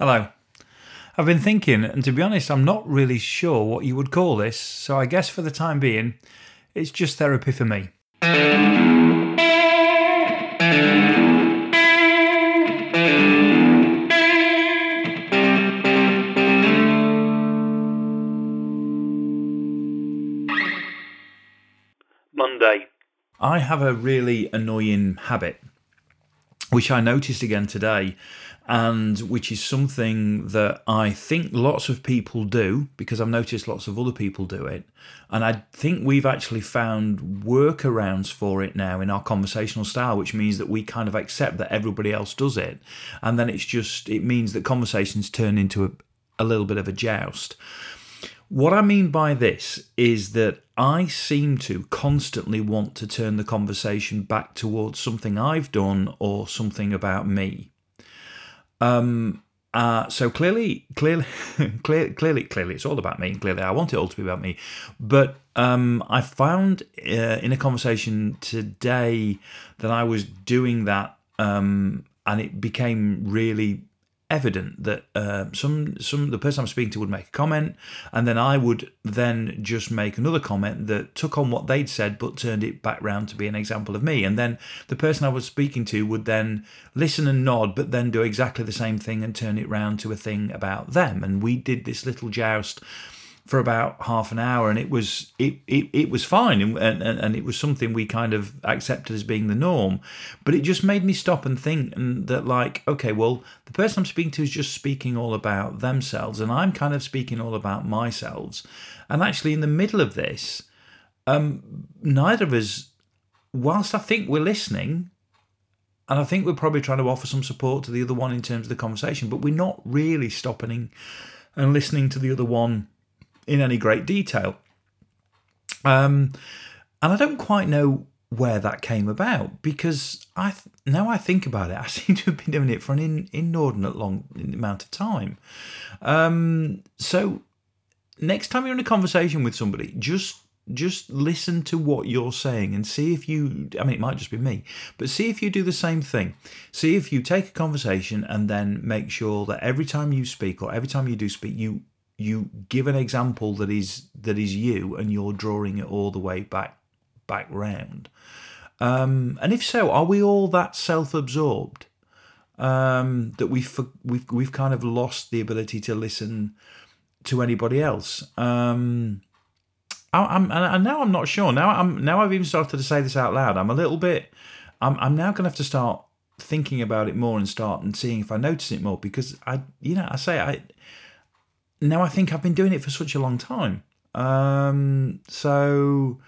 Hello. I've been thinking, and to be honest, I'm not really sure what you would call this, so I guess for the time being, it's just therapy for me. Monday. I have a really annoying habit, which I noticed again today, and which is something that I think lots of people do because I've noticed lots of other people do it. And I think we've actually found workarounds for it now in our conversational style, which means that we kind of accept that everybody else does it. And then it's just, it means that conversations turn into a, a little bit of a joust. What I mean by this is that I seem to constantly want to turn the conversation back towards something I've done or something about me. Um, uh, so clearly, clearly, clearly, clearly, it's all about me. Clearly, I want it all to be about me. But um, I found uh, in a conversation today that I was doing that, um, and it became really evident that uh, some some the person I'm speaking to would make a comment, and then I would then just make another comment that took on what they'd said but turned it back round to be an example of me, and then the person I was speaking to would then listen and nod, but then do exactly the same thing and turn it round to a thing about them, and we did this little joust for about half an hour, and it was it it, it was fine, and, and and it was something we kind of accepted as being the norm. But it just made me stop and think, and that like, okay, well, the person I'm speaking to is just speaking all about themselves, and I'm kind of speaking all about myself. And actually, in the middle of this, um, neither of us, whilst I think we're listening, and I think we're probably trying to offer some support to the other one in terms of the conversation, but we're not really stopping and listening to the other one in any great detail. Um, and I don't quite know where that came about because I th- now I think about it, I seem to have been doing it for an in- inordinate long amount of time. Um, so next time you're in a conversation with somebody, just just listen to what you're saying and see if you i mean it might just be me but see if you do the same thing see if you take a conversation and then make sure that every time you speak or every time you do speak you you give an example that is that is you and you're drawing it all the way back back round. Um, and if so are we all that self-absorbed um, that we've we've we've kind of lost the ability to listen to anybody else? Um, I, am and now I'm not sure. Now I'm now I've even started to say this out loud. I'm a little bit I'm I'm now going to have to start thinking about it more and start and seeing if I notice it more because I you know I say I now I think I've been doing it for such a long time. Um, so,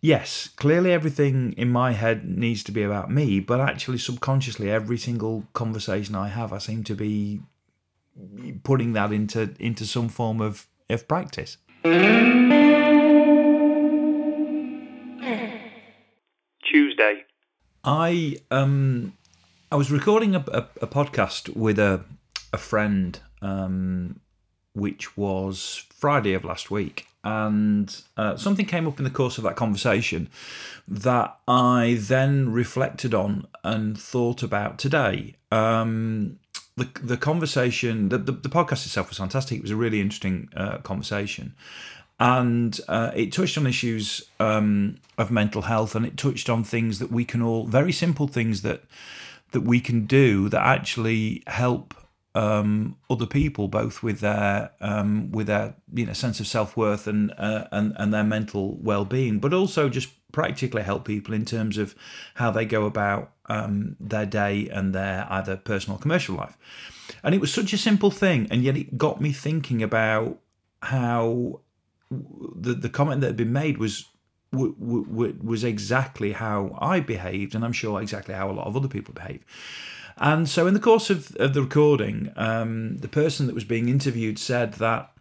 yes, clearly everything in my head needs to be about me, but actually, subconsciously, every single conversation I have, I seem to be putting that into into some form of of practice. Tuesday. I um I was recording a, a, a podcast with a a friend um which was Friday of last week. And uh, something came up in the course of that conversation that I then reflected on and thought about today. Um, the, the conversation, the, the, the, podcast itself was fantastic. It was a really interesting uh, conversation. And uh, it touched on issues um, of mental health and it touched on things that we can all, very simple things that that we can do that actually help um, other people, both with their um, with their you know sense of self worth and, uh, and and their mental well being, but also just practically help people in terms of how they go about um, their day and their either personal or commercial life. And it was such a simple thing, and yet it got me thinking about how the the comment that had been made was w- w- was exactly how I behaved, and I'm sure exactly how a lot of other people behave. And so, in the course of, of the recording, um, the person that was being interviewed said that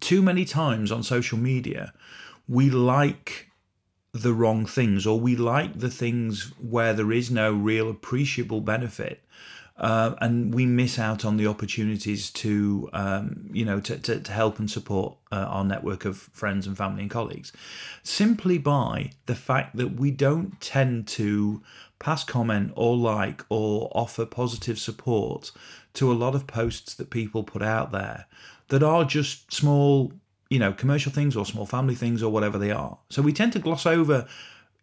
too many times on social media, we like the wrong things, or we like the things where there is no real appreciable benefit. Uh, and we miss out on the opportunities to, um, you know, to, to, to, help and support uh, our network of friends and family and colleagues, simply by the fact that we don't tend to pass comment or like or offer positive support to a lot of posts that people put out there that are just small, you know, commercial things or small family things or whatever they are. So we tend to gloss over,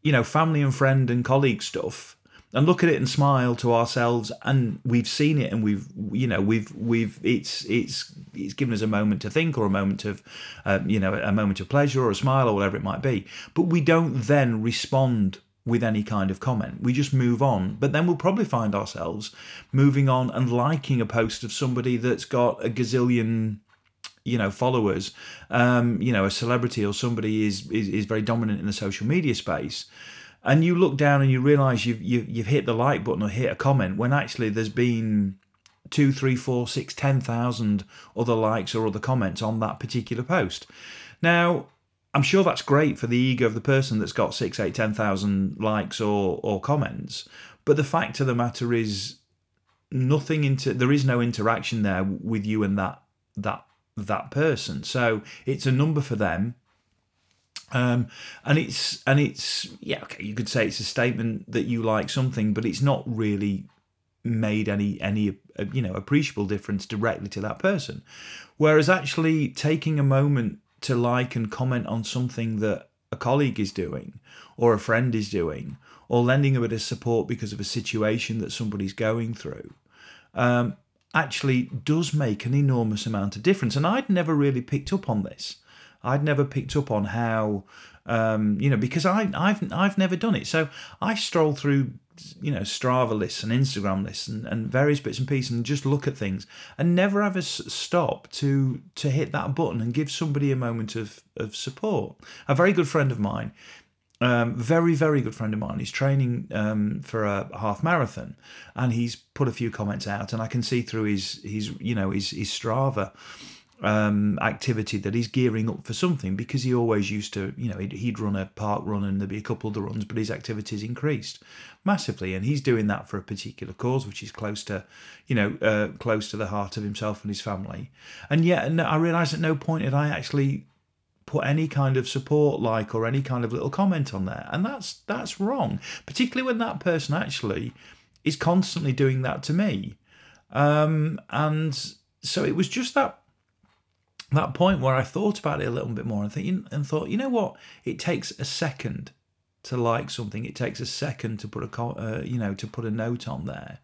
you know, family and friend and colleague stuff and look at it and smile to ourselves and we've seen it and we've you know we've we've it's it's it's given us a moment to think or a moment of uh, you know a moment of pleasure or a smile or whatever it might be but we don't then respond with any kind of comment. We just move on. But then we'll probably find ourselves moving on and liking a post of somebody that's got a gazillion you know followers. Um you know a celebrity or somebody is is, is very dominant in the social media space. And you look down and you realize you've you, you've hit the like button or hit a comment when actually there's been two, three, four, six, ten thousand other likes or other comments on that particular post. Now, I'm sure that's great for the ego of the person that's got six, eight, ten thousand likes or or comments. But the fact of the matter is, nothing into there is no interaction there with you and that that that person. So it's a number for them. Um, and it's and it's yeah okay you could say it's a statement that you like something but it's not really made any any uh, you know appreciable difference directly to that person whereas actually taking a moment to like and comment on something that a colleague is doing or a friend is doing or lending a bit of support because of a situation that somebody's going through um, actually does make an enormous amount of difference and I'd never really picked up on this I'd never picked up on how, um, you know, because I, I've I've never done it. So I stroll through, you know, Strava lists and Instagram lists and, and various bits and pieces and just look at things and never ever stop to to hit that button and give somebody a moment of of support. A very good friend of mine. Um, very, very good friend of mine. He's training um, for a half marathon, and he's put a few comments out, and I can see through his his you know his his Strava um, activity that he's gearing up for something because he always used to, you know, he'd, he'd, run a park run and there'd be a couple of the runs, but his activities increased massively, and he's doing that for a particular cause, which is close to, you know, uh, close to the heart of himself and his family. And yet, and I realised at no point did I actually put any kind of support like or any kind of little comment on there, and that's that's wrong, particularly when that person actually is constantly doing that to me. Um, and so it was just that that point where I thought about it a little bit more and, think, and thought, you know what? It takes a second to like something. It takes a second to put a uh, you know to put a note on there,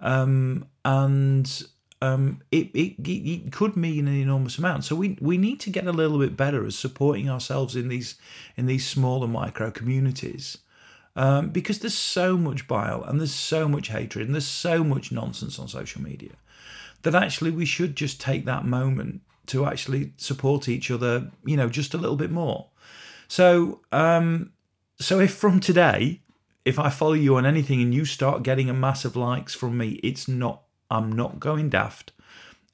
um, and um, it, it it could mean an enormous amount. So we we need to get a little bit better at supporting ourselves in these in these smaller micro communities. Um, because there's so much bile and there's so much hatred and there's so much nonsense on social media that actually we should just take that moment to actually support each other, you know, just a little bit more. So, um, so if from today, if I follow you on anything and you start getting a massive likes from me, it's not, I'm not going daft.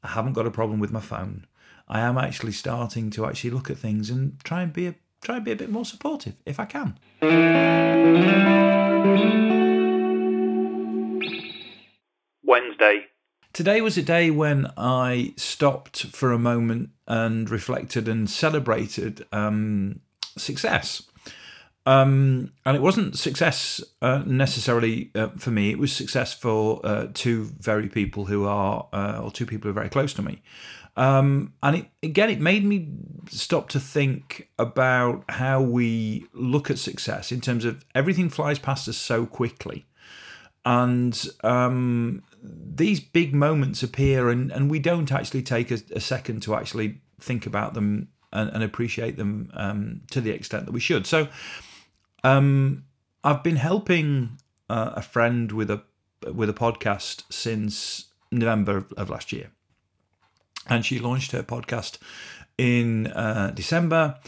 I haven't got a problem with my phone. I am actually starting to actually look at things and try and be a try and be a bit more supportive if I can. Wednesday, Today was a day when I stopped for a moment and reflected and celebrated um, success. Um, and it wasn't success uh, necessarily uh, for me. It was success for uh, two very people who are, uh, or two people who are very close to me. Um, and it, again, it made me stop to think about how we look at success in terms of everything flies past us so quickly, and um, these big moments appear and, and we don't actually take a, a second to actually think about them and, and appreciate them um, to the extent that we should. So um, I've been helping uh, a friend with a with a podcast since November of last year, and she launched her podcast in uh, December,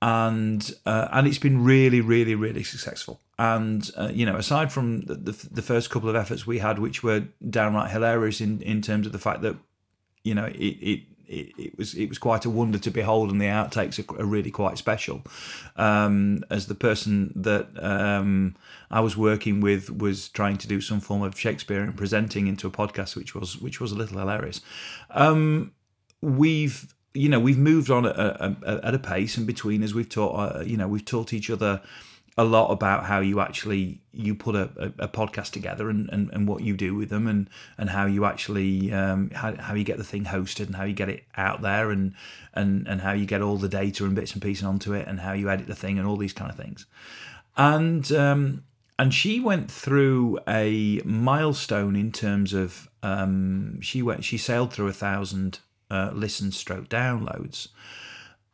and uh, and it's been really, really, really successful. And uh, you know, aside from the, the, the first couple of efforts we had, which were downright hilarious in, in terms of the fact that you know it, it it, it, was it was quite a wonder to behold, and the outtakes are, are really quite special. Um, as the person that um, I was working with was trying to do some form of Shakespeare and presenting into a podcast, which was which was a little hilarious. Um, we've you know we've moved on at a, at a pace, and between us, we've taught uh, you know we've taught each other a lot about how you actually you put a, a, a podcast together and, and, and what you do with them and and how you actually um, how, how you get the thing hosted and how you get it out there and and and how you get all the data and bits and pieces onto it and how you edit the thing and all these kind of things. And um, and she went through a milestone in terms of um, she went she sailed through a thousand uh, stroke downloads.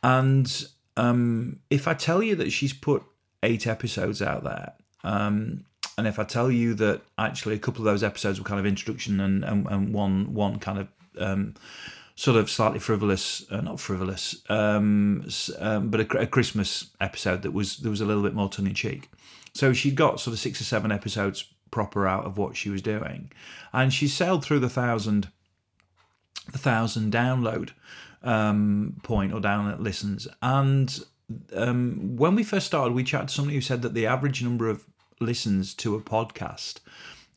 And um, if I tell you that she's put eight episodes out there. Um, and if I tell you that actually a couple of those episodes were kind of introduction and, and, and one one kind of um, sort of slightly frivolous, uh, not frivolous, um, um, but a, a, Christmas episode that was there was a little bit more tongue in cheek. So she got sort of six or seven episodes proper out of what she was doing, and she sailed through the thousand, the thousand download um, point or download listens, and um, when we first started, we chatted to somebody who said that the average number of listens to a podcast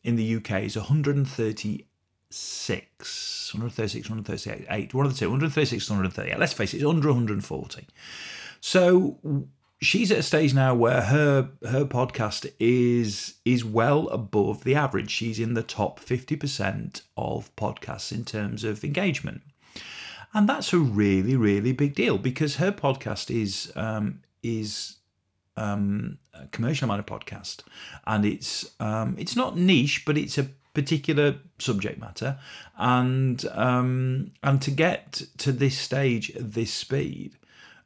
in the UK is 136, 136, 138, one of the two, 136, 138. Let's face it, it's under 140. So she's at a stage now where her her podcast is is well above the average. She's in the top 50% of podcasts in terms of engagement. And that's a really, really big deal because her podcast is um, is um, a commercial minded podcast, and it's um, it's not niche, but it's a particular subject matter, and um, and to get to this stage at this speed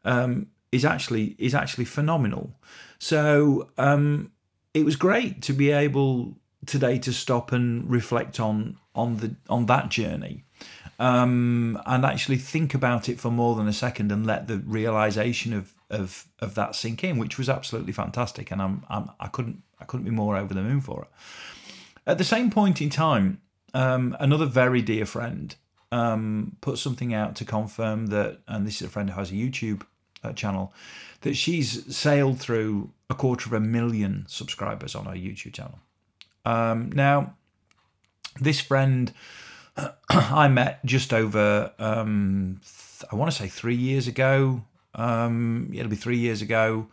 um, is actually is actually phenomenal. So um, it was great to be able today to stop and reflect on on the on that journey um, and actually think about it for more than a second and let the realization of of of that sink in, which was absolutely fantastic. And I'm, I'm I couldn't I couldn't be more over the moon for it. At the same point in time, um, another very dear friend um, put something out to confirm that, and this is a friend who has a YouTube uh, channel, that she's sailed through a quarter of a million subscribers on her YouTube channel. Um, now, this friend I met just over, um, th- I want to say three years ago. Um, it'll be three years ago,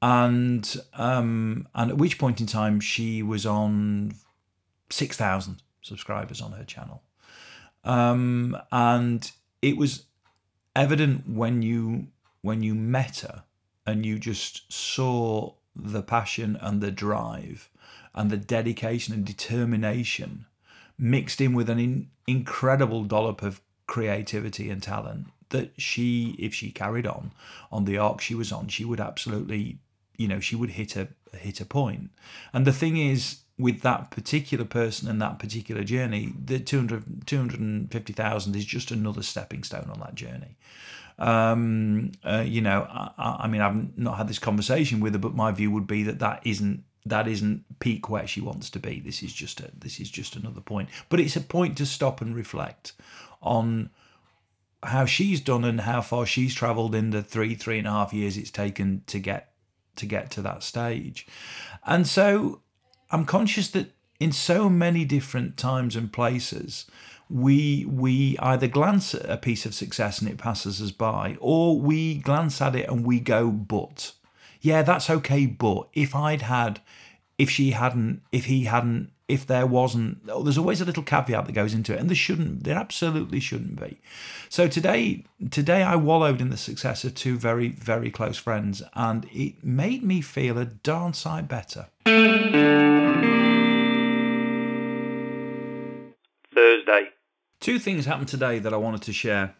and um, and at which point in time she was on six thousand subscribers on her channel, um, and it was evident when you when you met her and you just saw the passion and the drive and the dedication and determination mixed in with an in, incredible dollop of creativity and talent that she, if she carried on on the arc she was on, she would absolutely, you know, she would hit a hit a point. And the thing is, with that particular person and that particular journey, the 200, 250,000 is just another stepping stone on that journey. Um, uh, you know, I, I mean, I've not had this conversation with her, but my view would be that that isn't that isn't peak where she wants to be. This is just a this is just another point. But it's a point to stop and reflect on how she's done and how far she's travelled in the three three and a half years it's taken to get to get to that stage. And so I'm conscious that in so many different times and places we we either glance at a piece of success and it passes us by or we glance at it and we go but yeah, that's okay. But if I'd had, if she hadn't, if he hadn't, if there wasn't, oh, there's always a little caveat that goes into it, and there shouldn't, there absolutely shouldn't be. So today, today I wallowed in the success of two very, very close friends, and it made me feel a darn sight better. Thursday. Two things happened today that I wanted to share.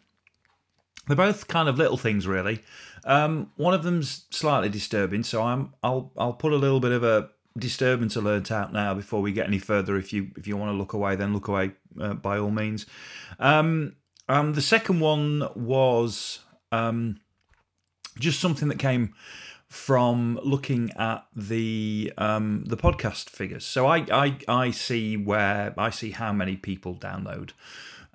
They're both kind of little things, really. Um, one of them's slightly disturbing, so I'm I'll I'll put a little bit of a disturbance alert out now before we get any further. If you if you want to look away, then look away uh, by all means. Um, um, the second one was um, just something that came from looking at the um, the podcast figures. So I, I I see where I see how many people download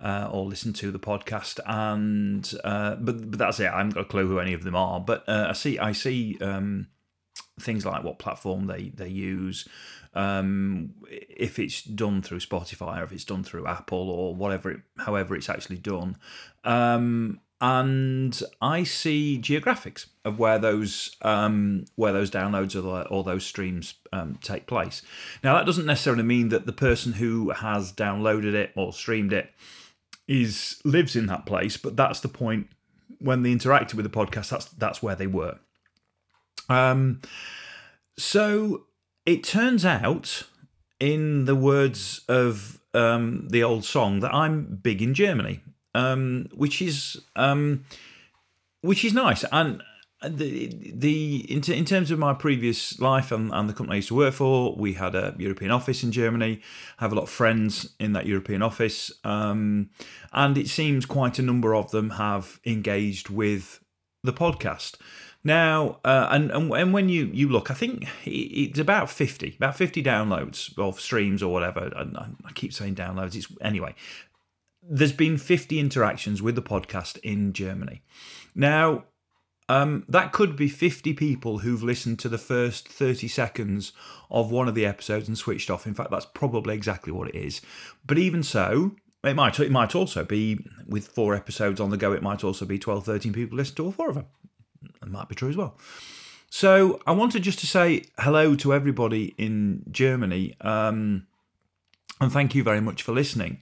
uh, or listen to the podcast. And uh, but but that's it. I haven't got a clue who any of them are. But uh, I see I see um, things like what platform they they use. Um, if it's done through Spotify or if it's done through Apple or whatever, it, however it's actually done, um, and I see geographics of where those um, where those downloads or, or those streams um, take place. Now that doesn't necessarily mean that the person who has downloaded it or streamed it is lives in that place, but that's the point when they interacted with the podcast. That's that's where they were. Um, so it turns out, in the words of um, the old song, that I'm big in Germany um, which is um, which is nice. And the the in, in terms of my previous life and, and the company I used to work for, we had a European office in Germany. I have a lot of friends in that European office, um, and it seems quite a number of them have engaged with the podcast. Now, uh, and, and and when you you look, I think it's about fifty, about fifty downloads of streams or whatever. I, I keep saying downloads. It's anyway, there's been 50 interactions with the podcast in Germany. Now, um, that could be 50 people who've listened to the first 30 seconds of one of the episodes and switched off. In fact, that's probably exactly what it is. But even so, it might it might also be with four episodes on the go. It might also be 12, 13 people listen to all four of them. It might be true as well. So I wanted just to say hello to everybody in Germany. Um, and thank you very much for listening.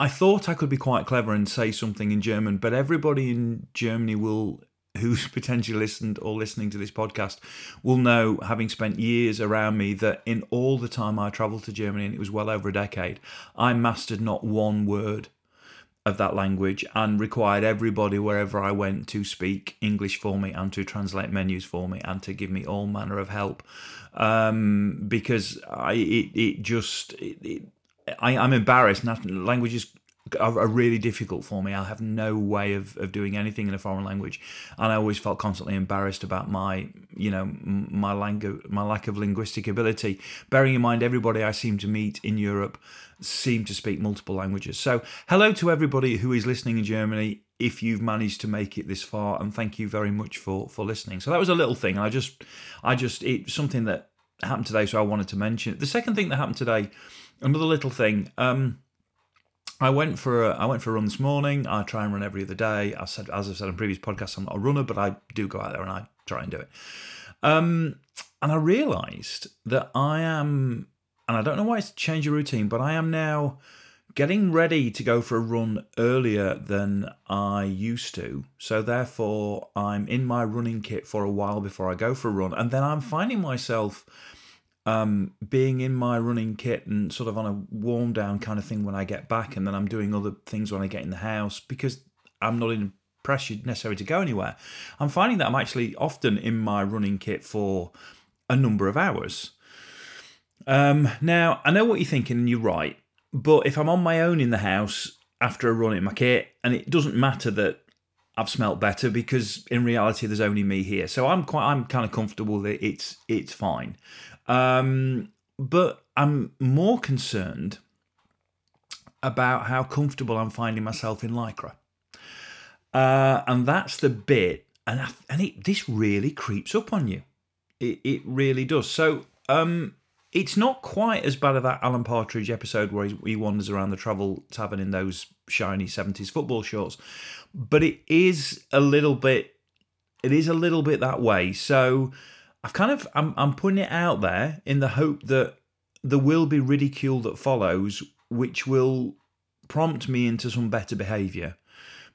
I thought I could be quite clever and say something in German, but everybody in Germany will who's potentially listened or listening to this podcast will know, having spent years around me, that in all the time I travelled to Germany, and it was well over a decade, I mastered not one word of that language and required everybody wherever I went to speak English for me and to translate menus for me and to give me all manner of help um, because I it, it just it, it, I, am embarrassed. Languages are, are, really difficult for me. I have no way of, of doing anything in a foreign language, and I always felt constantly embarrassed about my, you know, my language, my lack of linguistic ability. Bearing in mind, everybody I seem to meet in Europe seem to speak multiple languages. So, hello to everybody who is listening in Germany. If you've managed to make it this far, and thank you very much for for listening. So that was a little thing. I just, I just, it's something that happened today, so I wanted to mention it. The second thing that happened today Another little thing. Um, I went for a, I went for a run this morning. I try and run every other day. I said, as I've said in previous podcasts, I'm not a runner, but I do go out there and I try and do it. Um, and I realised that I am, and I don't know why it's changed your routine, but I am now getting ready to go for a run earlier than I used to. So therefore, I'm in my running kit for a while before I go for a run, and then I'm finding myself um, being in my running kit and sort of on a warm down kind of thing when I get back, and then I'm doing other things when I get in the house because I'm not in pressure necessarily to go anywhere. I'm finding that I'm actually often in my running kit for a number of hours. Um, now, I know what you're thinking, and you're right, but if I'm on my own in the house after a run in my kit, and it doesn't matter that I've smelt better because in reality there's only me here, so I'm quite I'm kind of comfortable that it's it's fine. Um, but I'm more concerned about how comfortable I'm finding myself in lycra. Uh, and that's the bit, and I, and it this really creeps up on you. It it really does. So um, it's not quite as bad as that Alan Partridge episode where he, wanders around the travel tavern in those shiny seventies football shorts, but it is a little bit. It is a little bit that way. So I've kind of I'm I'm putting it out there in the hope that there will be ridicule that follows, which will prompt me into some better behaviour,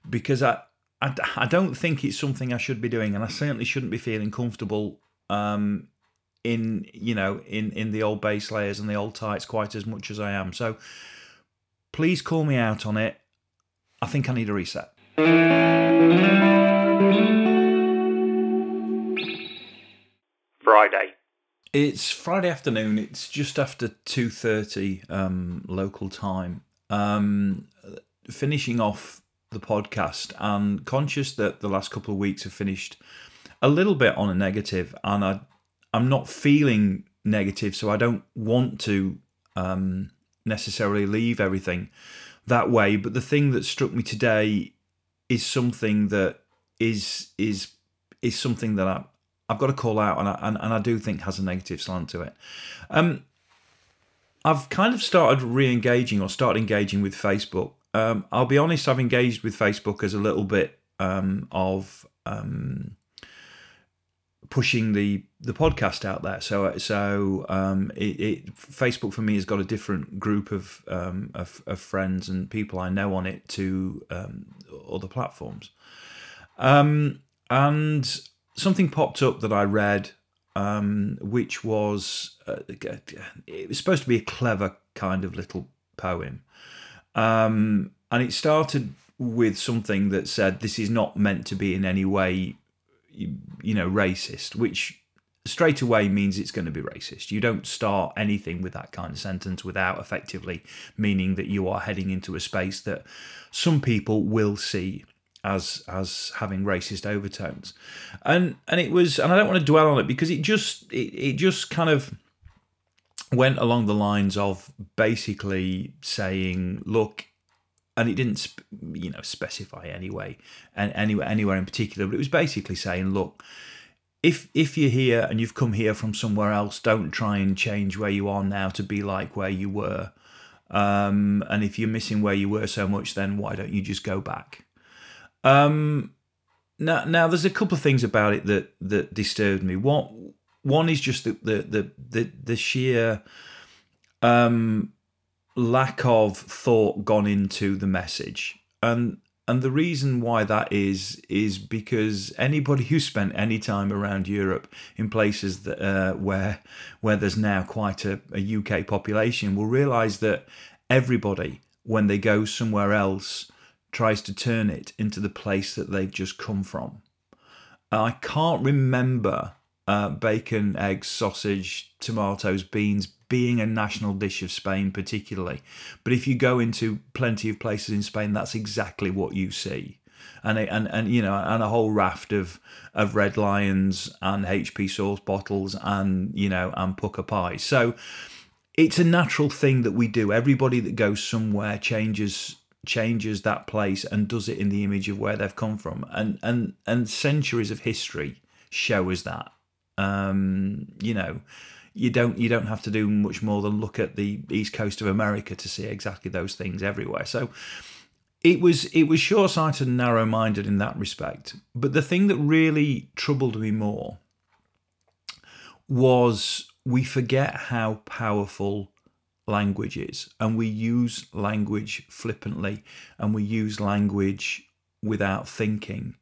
because I, I I don't think it's something I should be doing, and I certainly shouldn't be feeling comfortable um, in you know in in the old base layers and the old tights quite as much as I am. So please call me out on it. I think I need a reset. Friday. It's Friday afternoon. It's just after two thirty um, local time. Um, finishing off the podcast and conscious that the last couple of weeks have finished a little bit on a negative, and I I'm not feeling negative, so I don't want to um, necessarily leave everything that way. But the thing that struck me today is something that is is is something that I, I've got to call out, and I, and, and I do think has a negative slant to it. Um, I've kind of started re-engaging or started engaging with Facebook. Um, I'll be honest, I've engaged with Facebook as a little bit um, of um, pushing the the podcast out there. So so um, it, it, Facebook for me has got a different group of, um, of, of friends and people I know on it to um, other platforms. Um, and something popped up that I read, um, which was uh, it was supposed to be a clever kind of little poem, um, and it started with something that said this is not meant to be in any way you know racist which straight away means it's going to be racist. You don't start anything with that kind of sentence without effectively meaning that you are heading into a space that some people will see as as having racist overtones. And and it was and I don't want to dwell on it because it just it, it just kind of went along the lines of basically saying look and it didn't you know specify anyway and anywhere anywhere in particular but it was basically saying look if if you're here and you've come here from somewhere else don't try and change where you are now to be like where you were. Um, and if you're missing where you were so much then why don't you just go back? Um, now now there's a couple of things about it that that disturbed me. One one is just the the the the, the sheer um lack of thought gone into the message and and the reason why that is is because anybody who spent any time around Europe in places that uh, where where there's now quite a, a UK population will realise that everybody when they go somewhere else tries to turn it into the place that they've just come from. I can't remember uh, bacon, eggs, sausage, tomatoes, beans being a national dish of Spain, particularly. But if you go into plenty of places in Spain, that's exactly what you see. And, and and you know and a whole raft of of red lions and HP sauce bottles and you know and Pukka Pies. So it's a natural thing that we do. Everybody that goes somewhere changes changes that place and does it in the image of where they've come from. And and and centuries of history show us that. Um, you know, you don't you don't have to do much more than look at the east coast of America to see exactly those things everywhere. So it was it was short sighted and narrow minded in that respect. But the thing that really troubled me more was we forget how powerful language is, and we use language flippantly, and we use language without thinking,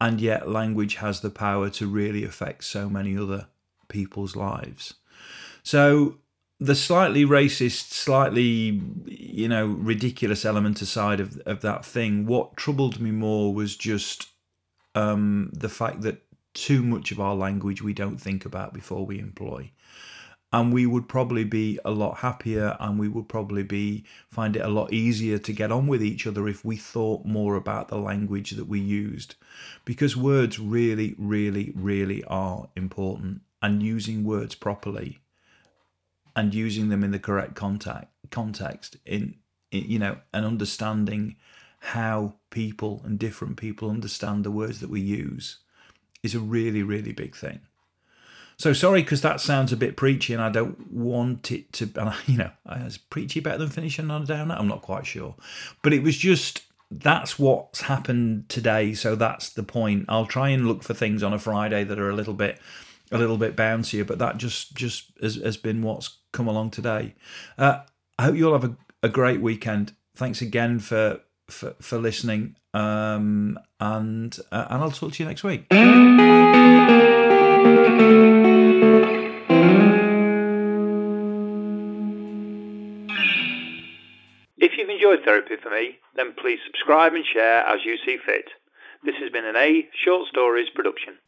and yet language has the power to really affect so many other people's lives. So the slightly racist, slightly you know ridiculous element aside of of that thing, what troubled me more was just um, the fact that too much of our language we don't think about before we employ. And we would probably be a lot happier and we would probably be find it a lot easier to get on with each other if we thought more about the language that we used. Because words really, really, really are important and using words properly and using them in the correct contact context in, in you know and understanding how people and different people understand the words that we use is a really really big thing. So sorry because that sounds a bit preachy and i don't want it to and I, you know is preachy better than finishing on a downer? I'm not quite sure. But it was just that's what's happened today so that's the point. I'll try and look for things on a friday that are a little bit a little bit bouncier, but that just just has, has been what's come along today. Uh, I hope you all have a, a great weekend. Thanks again for for, for listening, um, and uh, and I'll talk to you next week. If you've enjoyed Therapy for Me, then please subscribe and share as you see fit. This has been an A Short Stories production.